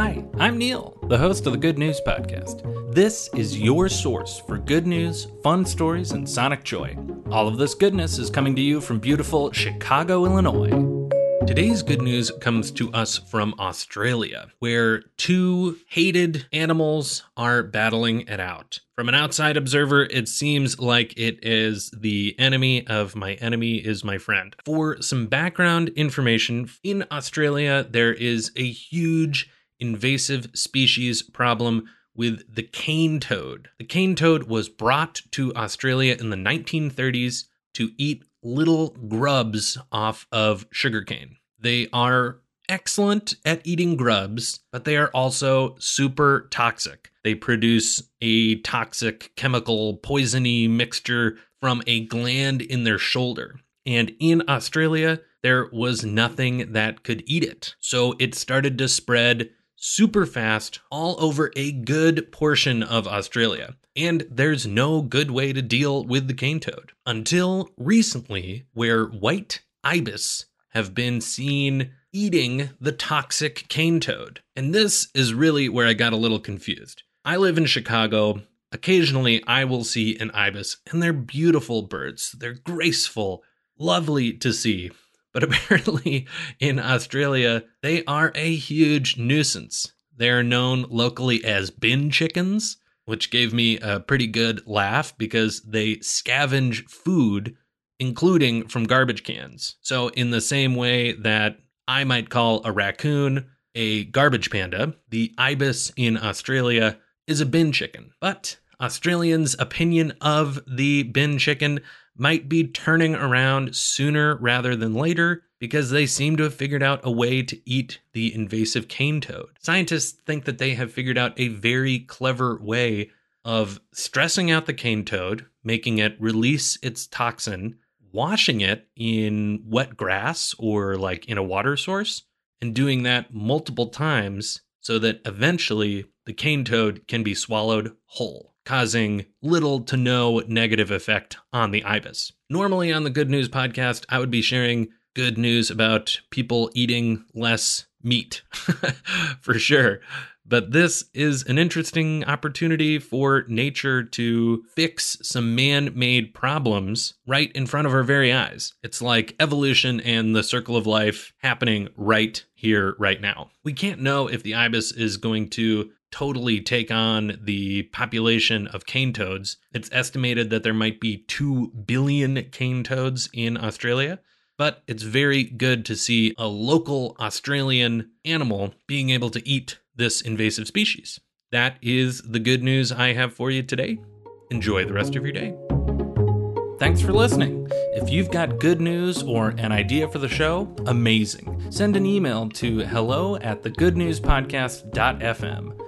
Hi, I'm Neil, the host of the Good News Podcast. This is your source for good news, fun stories, and sonic joy. All of this goodness is coming to you from beautiful Chicago, Illinois. Today's good news comes to us from Australia, where two hated animals are battling it out. From an outside observer, it seems like it is the enemy of my enemy is my friend. For some background information, in Australia, there is a huge invasive species problem with the cane toad. The cane toad was brought to Australia in the 1930s to eat little grubs off of sugarcane. They are excellent at eating grubs, but they are also super toxic. They produce a toxic chemical poisony mixture from a gland in their shoulder. And in Australia, there was nothing that could eat it. So it started to spread super fast all over a good portion of Australia. And there's no good way to deal with the cane toad until recently, where white ibis have been seen eating the toxic cane toad. And this is really where I got a little confused. I live in Chicago. Occasionally, I will see an ibis, and they're beautiful birds. They're graceful, lovely to see. But apparently in Australia, they are a huge nuisance. They are known locally as bin chickens, which gave me a pretty good laugh because they scavenge food, including from garbage cans. So, in the same way that I might call a raccoon a garbage panda, the ibis in Australia is a bin chicken. But Australians' opinion of the bin chicken might be turning around sooner rather than later because they seem to have figured out a way to eat the invasive cane toad. Scientists think that they have figured out a very clever way of stressing out the cane toad, making it release its toxin, washing it in wet grass or like in a water source, and doing that multiple times so that eventually the cane toad can be swallowed whole causing little to no negative effect on the ibis. Normally on the Good News podcast, I would be sharing good news about people eating less meat for sure. But this is an interesting opportunity for nature to fix some man made problems right in front of our very eyes. It's like evolution and the circle of life happening right here, right now. We can't know if the ibis is going to totally take on the population of cane toads. It's estimated that there might be 2 billion cane toads in Australia, but it's very good to see a local Australian animal being able to eat this invasive species. That is the good news I have for you today. Enjoy the rest of your day. Thanks for listening. If you've got good news or an idea for the show, amazing. Send an email to hello at thegoodnewspodcast.fm.